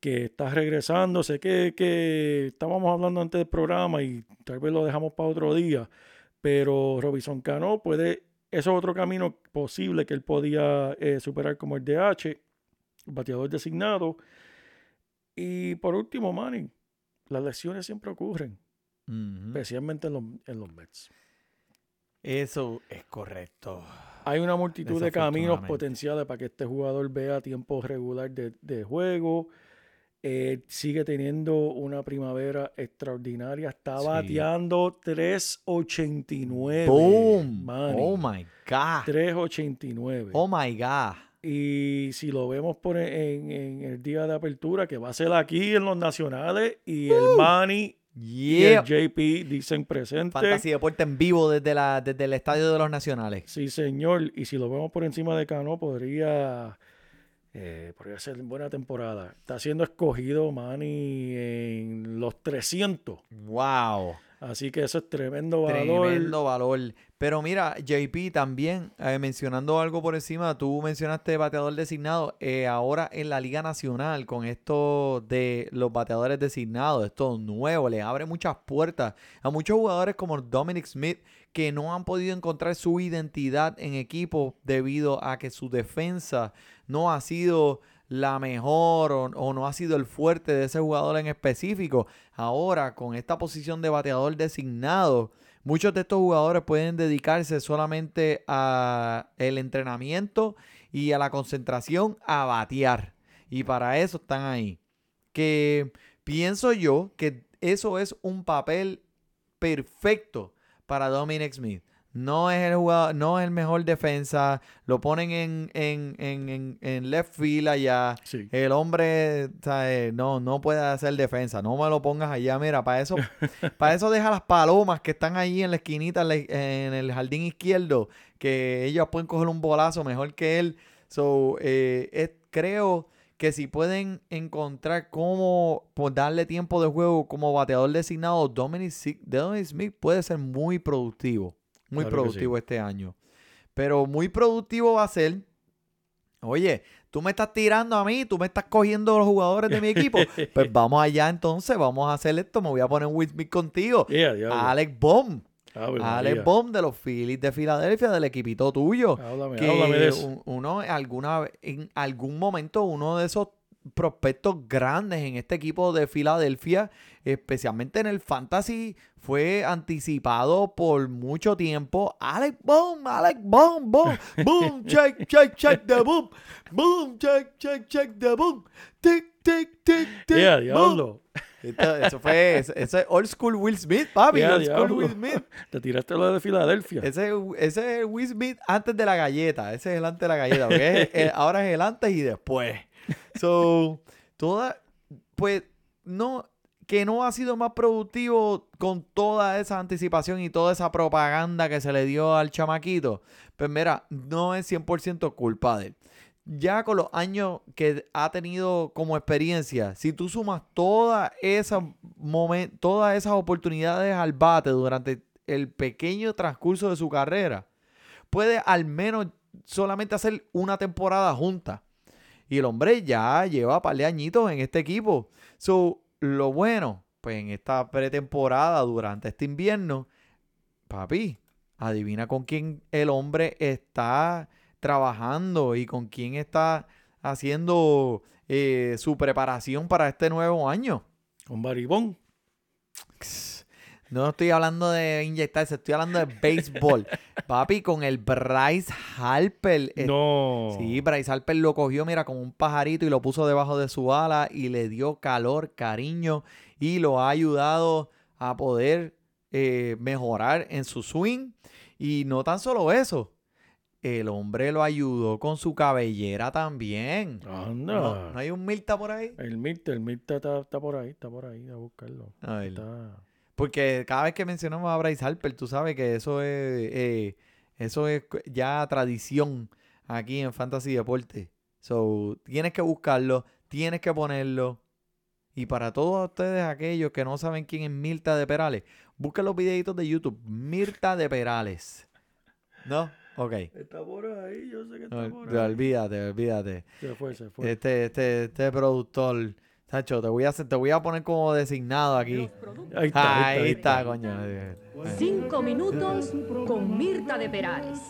que está regresando. Sé que, que estábamos hablando antes del programa y tal vez lo dejamos para otro día, pero Robinson Cano puede, eso es otro camino posible que él podía eh, superar como el DH, bateador designado. Y por último, Manny, las lesiones siempre ocurren, especialmente en los, en los Mets. Eso es correcto. Hay una multitud de caminos potenciales para que este jugador vea tiempo regular de, de juego. Eh, sigue teniendo una primavera extraordinaria. Está Sí. bateando 3.89. ¡Boom! Manny. Oh my God. 3.89. Oh my God. Y si lo vemos por en, en el día de apertura, que va a ser aquí en los nacionales, y el Manny y el. JP dicen presente. Fantasy Deporte en vivo desde, la, desde el Estadio de los Nacionales. Sí, señor. Y si lo vemos por encima de Cano, podría, eh, podría ser buena temporada. Está siendo escogido Manny en los 300. ¡Wow! Así que eso es tremendo valor. Tremendo valor. Pero mira, JP también, eh, mencionando algo por encima, tú mencionaste bateador designado. eh, ahora en la Liga Nacional, con esto de los bateadores designados, esto nuevo, le abre muchas puertas a muchos jugadores como Dominic Smith, que no han podido encontrar su identidad en equipo debido a que su defensa no ha sido la mejor o, no ha sido el fuerte de ese jugador en específico. Ahora, con esta posición de bateador designado, muchos de estos jugadores pueden dedicarse solamente a el entrenamiento y a la concentración a batear. Y para eso están ahí. Que pienso yo que eso es un papel perfecto para Dominic Smith. No es el jugador, no es el mejor defensa. Lo ponen en, en, en, en, en left field allá. Sí. El hombre ¿sabes? No, no puede hacer defensa. No me lo pongas allá. Mira, para eso, *laughs* para eso deja las palomas que están ahí en la esquinita, en, el jardín izquierdo, que ellos pueden coger un bolazo mejor que él. So, eh, es- creo que si pueden encontrar cómo pues, darle tiempo de juego como bateador designado, Dominic, Dominic Smith puede ser muy productivo. Muy Claro que sí. productivo este año. Pero muy productivo va a ser. Oye, tú me estás tirando a mí, tú me estás cogiendo los jugadores de mi equipo. *laughs* Pues vamos allá entonces, vamos a hacer esto. Me voy a poner un Smith contigo. Yeah. Alex Bomb. Ave María. Alex Bomb de los Phillies de Filadelfia, del equipito tuyo. Háblame, Que háblame de eso. un- uno alguna en algún momento uno de esos prospectos grandes en este equipo de Filadelfia, especialmente en el fantasy, fue anticipado por mucho tiempo. Alex Bomb, Alex Bomb, boom, boom, *laughs* check, check, check the boom, boom, check, check, check the boom, tic, tic, tic, tic, Yeah, boom. Esto- eso fue, eso, eso es old school Will Smith, papi, Yeah, old school. Will Smith. *laughs* Te tiraste lo de Filadelfia. Ese, ese es Will Smith antes de la galleta. Ese es el antes de la galleta. porque es el- ahora es el antes y después. *laughs* So, toda. Pues, no. Que no ha sido más productivo con toda esa anticipación y toda esa propaganda que se le dio al chamaquito. Pues mira, no es 100% culpa de él. Ya con los años que ha tenido como experiencia, si tú sumas todas esas todas esas oportunidades al bate durante el pequeño transcurso de su carrera, puede al menos solamente hacer una temporada junta. Y el hombre ya lleva par de añitos en este equipo. So, lo bueno, pues en esta pretemporada, durante este invierno, papi, adivina con quién el hombre está trabajando y con quién está haciendo eh, su preparación para este nuevo año. Con Baribón. No estoy hablando de inyectarse, estoy hablando de béisbol. *laughs* Papi, con el Bryce Harper. eh, No. Sí, Bryce Harper lo cogió, mira, como un pajarito y lo puso debajo de su ala y le dio calor, cariño y lo ha ayudado a poder eh, mejorar en su swing. Y no tan solo eso, el hombre lo ayudó con su cabellera también. Anda. ¿No, ¿No hay un Milta por ahí? El Mirta, el Mirta está, está por ahí, está por ahí, a buscarlo. A ver. Está... Porque cada vez que mencionamos a Bryce Harper, tú sabes que eso es, eh, eso es ya tradición aquí en Fantasy Deporte. So, tienes que buscarlo, tienes que ponerlo. Y para todos ustedes, aquellos que no saben quién es Mirta de Perales, busquen los videitos de YouTube. Mirta de Perales. ¿No? Ok. Está por ahí, yo sé que está por ahí. olvídate, olvídate. Se fue, se fue. Este, este, este productor, Tacho, te voy a hacer- te voy a poner como designado aquí. Ahí está, Ahí está, ahí coño. Cinco minutos con Mirta de Perales.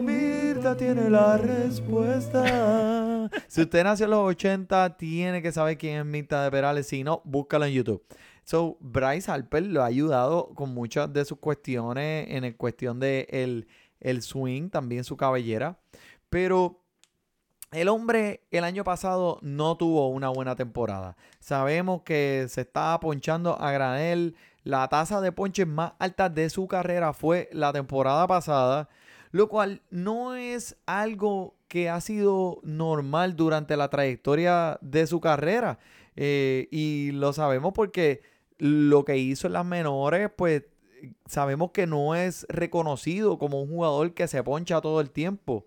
Mirta tiene la respuesta. *laughs* Si usted nació en los 80, tiene que saber quién es Mirta de Perales. Si no, búscalo en YouTube. So, Bryce Harper lo ha ayudado con muchas de sus cuestiones en el cuestión de el, el swing, también su cabellera. Pero el hombre el año pasado no tuvo una buena temporada. Sabemos que se estaba ponchando a granel. La tasa de ponches más alta de su carrera fue la temporada pasada, lo cual no es algo que ha sido normal durante la trayectoria de su carrera. Eh, y lo sabemos porque lo que hizo en las menores, pues sabemos que no es reconocido como un jugador que se poncha todo el tiempo.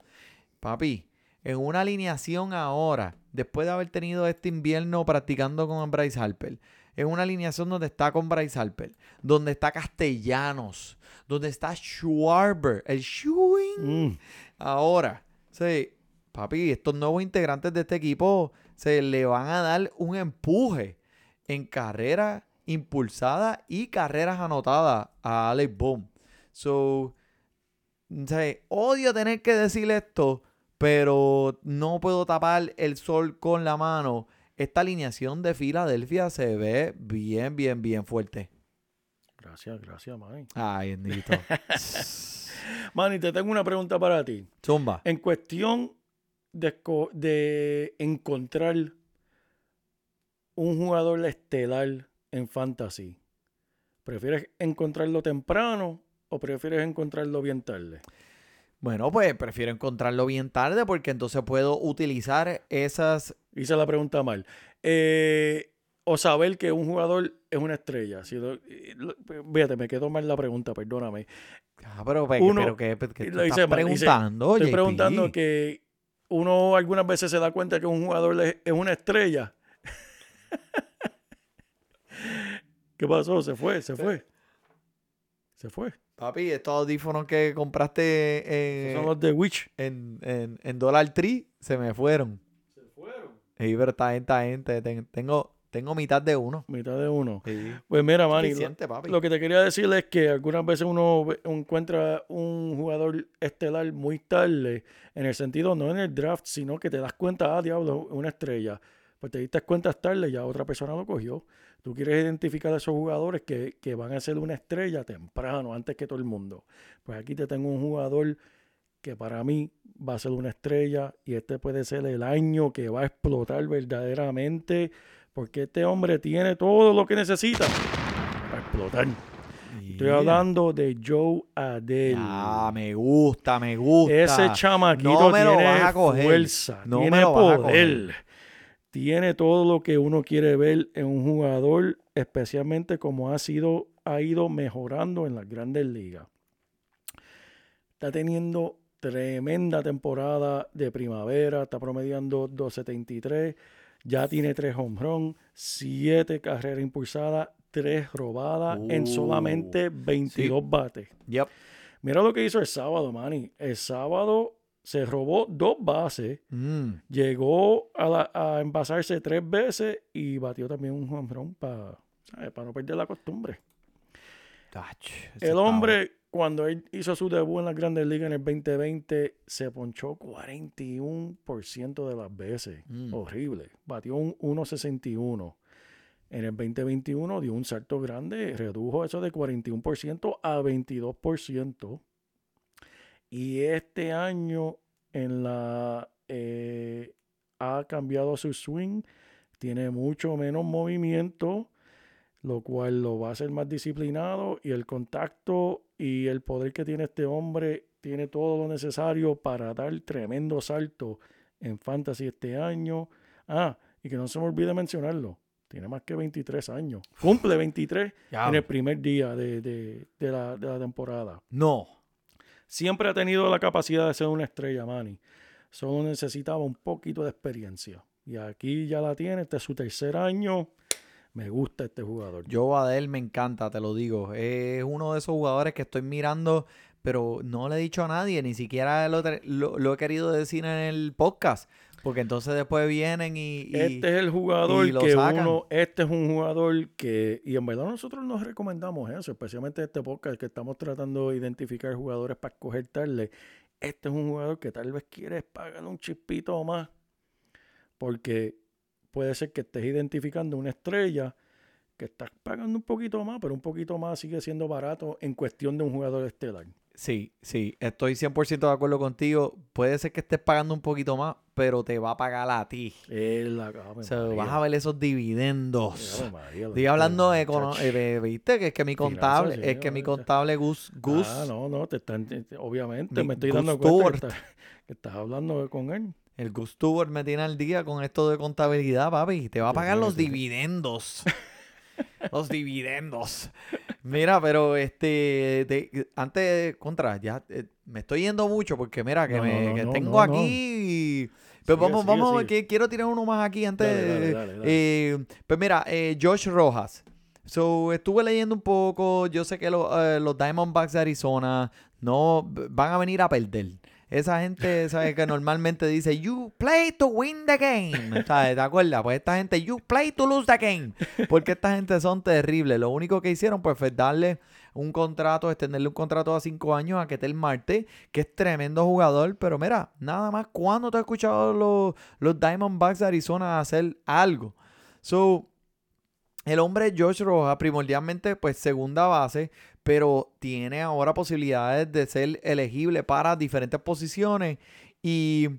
Papi, en una alineación ahora, después de haber tenido este invierno practicando con Bryce Harper, en una alineación donde está con Bryce Harper, donde está Castellanos, donde está Schwarber, el Schwing. Mm, Ahora, sí, papi, estos nuevos integrantes de este equipo se le van a dar un empuje en carreras impulsadas y carreras anotadas a Alex Boom. So, sea, odio tener que decir esto, pero no puedo tapar el sol con la mano. Esta alineación de Filadelfia se ve bien, bien, bien fuerte. Gracias, gracias, Manny. Ay, bendito. *laughs* Manny, te tengo una pregunta para ti. Zumba. En cuestión de, de encontrar un jugador estelar en fantasy, ¿prefieres encontrarlo temprano o prefieres encontrarlo bien tarde? Bueno, pues prefiero encontrarlo bien tarde porque entonces puedo utilizar esas. Hice la pregunta mal. Eh, o saber que un jugador es una estrella. Si lo- eh, fíjate, me quedó mal la pregunta, perdóname. Ah, pero, pe- Uno- pero que, que tú estás mal, hice- preguntando. Estoy JP. preguntando que uno algunas veces se da cuenta que un jugador es, es una estrella. *laughs* ¿Qué pasó? Se fue, se fue. Se fue. Papi, estos audífonos que compraste eh, son los de Witch. en, en, en Dollar Tree se me fueron. Se fueron. Sí, pero esta gente, gente, ten- tengo, tengo mitad de uno. Mitad de uno. Sí. Pues mira, Manny, lo, lo que te quería decir es que algunas veces uno encuentra un jugador estelar muy tarde, en el sentido no en el draft, sino que te das cuenta, ah, diablo, una estrella. Pues te diste cuenta tarde, ya otra persona lo cogió. Tú quieres identificar a esos jugadores que, que van a ser una estrella temprano, antes que todo el mundo. Pues aquí te tengo un jugador que para mí va a ser una estrella y este puede ser el año que va a explotar verdaderamente, porque este hombre tiene todo lo que necesita para explotar. Estoy hablando de Joe Adele. Ah, me gusta, me gusta. Ese chamaquito No me lo tiene vas a coger. fuerza, No me tiene lo vas a poder, tiene todo lo que uno quiere ver en un jugador, especialmente como ha sido, ha ido mejorando en las grandes ligas. Está teniendo tremenda temporada de primavera, está promediando 273, ya tiene tres home run, siete carreras impulsadas, tres robadas en Uh, solamente 22 bates. Yep. Mira lo que hizo el sábado, Manny. El sábado se robó dos bases, Mm. llegó a, la- a envasarse tres veces y batió también un run para no perder la costumbre. Ese El hombre, cuando él hizo su debut en las grandes ligas en el 2020, se ponchó 41% de las veces. Mm. Horrible. Batió un 1.61. En el 2021 dio un salto grande, redujo eso de 41% a 22%. Y este año en la eh, ha cambiado su swing, tiene mucho menos movimiento, lo cual lo va a hacer más disciplinado y el contacto y el poder que tiene este hombre tiene todo lo necesario para dar tremendo salto en fantasy este año. Ah, y que no se me olvide mencionarlo, tiene más que 23 años. Cumple 23 Ya. en el primer día de, de- de la, de la temporada. No. Siempre ha tenido la capacidad de ser una estrella, Manny. Solo necesitaba un poquito de experiencia. Y aquí ya la tiene, este es su tercer año. Me gusta este jugador. Joe Adele me encanta, te lo digo. Es uno de esos jugadores que estoy mirando pero no le he dicho a nadie, ni siquiera lo he querido decir en el podcast, porque entonces después vienen y... y- Este es el jugador que sacan. uno, este es un jugador que, y en verdad nosotros nos recomendamos eso, especialmente este podcast que estamos tratando de identificar jugadores para escoger tarde. Este es un jugador que tal vez quieres pagar un chispito más, porque puede ser que estés identificando una estrella que estás pagando un poquito más, pero un poquito más sigue siendo barato en cuestión de un jugador estelar. Sí, sí, estoy 100% de acuerdo contigo. Puede ser que estés pagando un poquito más, pero te va a pagar a ti. La Ave O sea, vas a ver esos dividendos. Ave María, Estoy la- hablando de, de- viste que es que mi contable, es que mi contable Gus, Gus, Ah, no, no, te están, te- te- obviamente Mi me estoy Gus dando cuenta que, estás- que estás hablando con él. el Gus Stewart me tiene al día con esto de contabilidad, papi. Te va a pagar *laughs* los dividendos. los dividendos. Mira, pero este, te- antes, contra, ya eh, me estoy yendo mucho porque mira que, No, me, no, no, que no, tengo no, no. aquí. Pero Sigue, vamos, sigue, vamos, sigue. que quiero tirar uno más aquí antes. Dale, dale, de- dale, dale. eh, pues mira, eh, Josh Rojas. So, estuve leyendo un poco. Yo sé que lo- eh, los Diamondbacks de Arizona no van a venir a perder. Esa gente, ¿sabes? Que normalmente dice, you play to win the game. ¿Sabes? ¿Te acuerdas? Pues esta gente, you play to lose the game. Porque esta gente son terribles. Lo único que hicieron, pues, fue darle un contrato, extenderle un contrato a cinco años a Ketel Marte, que es tremendo jugador. Pero mira, nada más, ¿cuándo te has escuchado los, los Diamondbacks de Arizona hacer algo? So, el hombre Josh Rojas, primordialmente, pues segunda base, pero tiene ahora posibilidades de ser elegible para diferentes posiciones. Y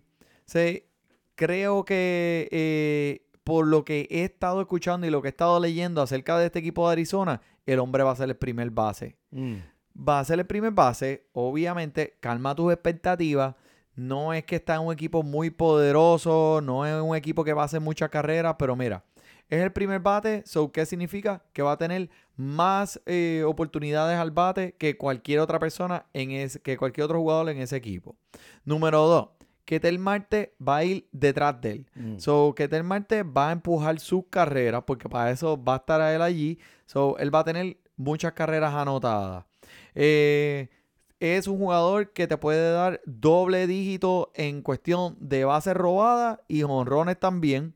se, creo que eh, por lo que he estado escuchando y lo que he estado leyendo acerca de este equipo de Arizona, el hombre va a ser el primer base Mm. va a ser el primer base. Obviamente, calma tus expectativas. No es que está en un equipo muy poderoso, no es un equipo que va a hacer muchas carreras, pero mira, es el primer bate, so, ¿qué significa? Que va a tener más eh, oportunidades al bate que cualquier otra persona, en ese, que cualquier otro jugador en ese equipo. Número dos, Ketel Marte va a ir detrás de él. Mm. So, Ketel Marte va a empujar sus carreras porque para eso va a estar él allí. So, él va a tener muchas carreras anotadas. Eh, es un jugador que te puede dar doble dígito en cuestión de bases robadas y honrones también.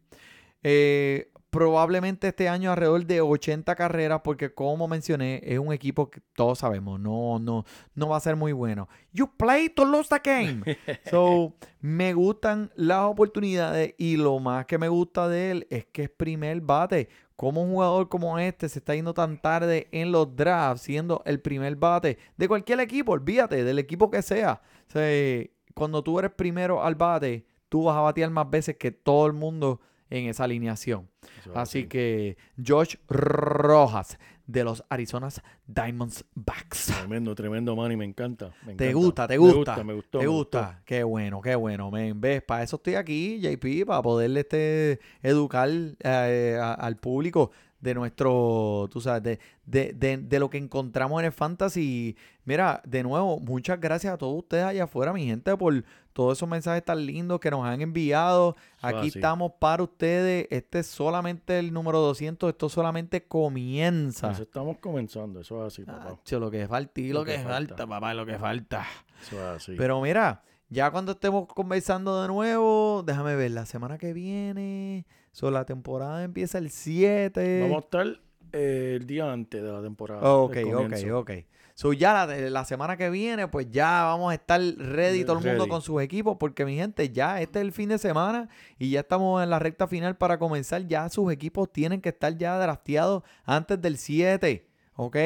Eh, probablemente este año alrededor de 80 carreras porque como mencioné es un equipo que todos sabemos no no no va a ser muy bueno. You play to lose the game. *laughs* So me gustan las oportunidades y lo más que me gusta de él es que es primer bate. Como un jugador como este se está yendo tan tarde en los drafts siendo el primer bate de cualquier equipo olvídate del equipo que sea. O sea, cuando tú eres primero al bate tú vas a batear más veces que todo el mundo en esa alineación Así que Josh Rojas de los Arizona Diamondbacks. Tremendo, tremendo, Manny, me encanta. me ¿Te encanta. gusta? ¿Te Me gusta? Me gustó, ¿Te me gusta? gustó. Qué bueno, qué bueno. Men. ¿Ves? Para eso estoy aquí, JP, para poderle este, educar eh, a- al público de nuestro, tú sabes, de, de, de, de lo que encontramos en el fantasy. Mira, de nuevo, muchas gracias a todos ustedes allá afuera, mi gente, por todos esos mensajes tan lindos que nos han enviado. Aquí estamos para ustedes. Este es solamente el número 200. Esto solamente comienza. Eso estamos comenzando, eso es así, papá. Acho, lo que falta y lo, Lo que, que falta, falta. papá, lo que falta. Eso es así. Pero mira, ya cuando estemos conversando de nuevo, déjame ver, la semana que viene, so, la temporada empieza el 7. Vamos a estar eh, el día antes de la temporada. Ok, del ok, comienzo. ok. So ya la, la semana que viene, pues ya vamos a estar ready todo el mundo con sus equipos, porque mi gente, ya este es el fin de semana y ya estamos en la recta final para comenzar. Ya sus equipos tienen que estar ya drafteados antes del 7, ¿ok?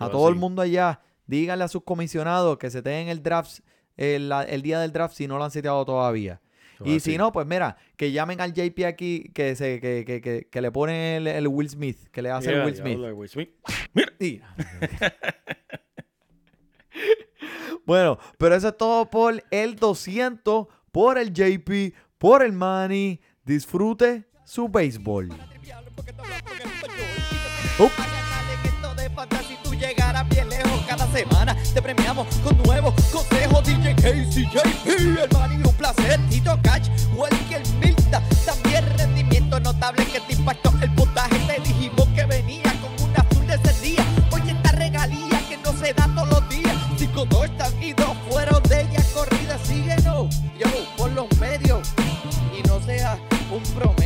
A todo el mundo allá, díganle a sus comisionados que se den el draft, el, el día del draft si no lo han seteado todavía. Y así. si no, pues mira, que llamen al JP aquí, que se que, que, que, que le ponen el, el Will Smith, que le hace Yeah, el Will Smith. Will Smith. Y- bueno, pero eso es todo por el 200, por el JP, por el Manny. Disfrute su béisbol. pronto.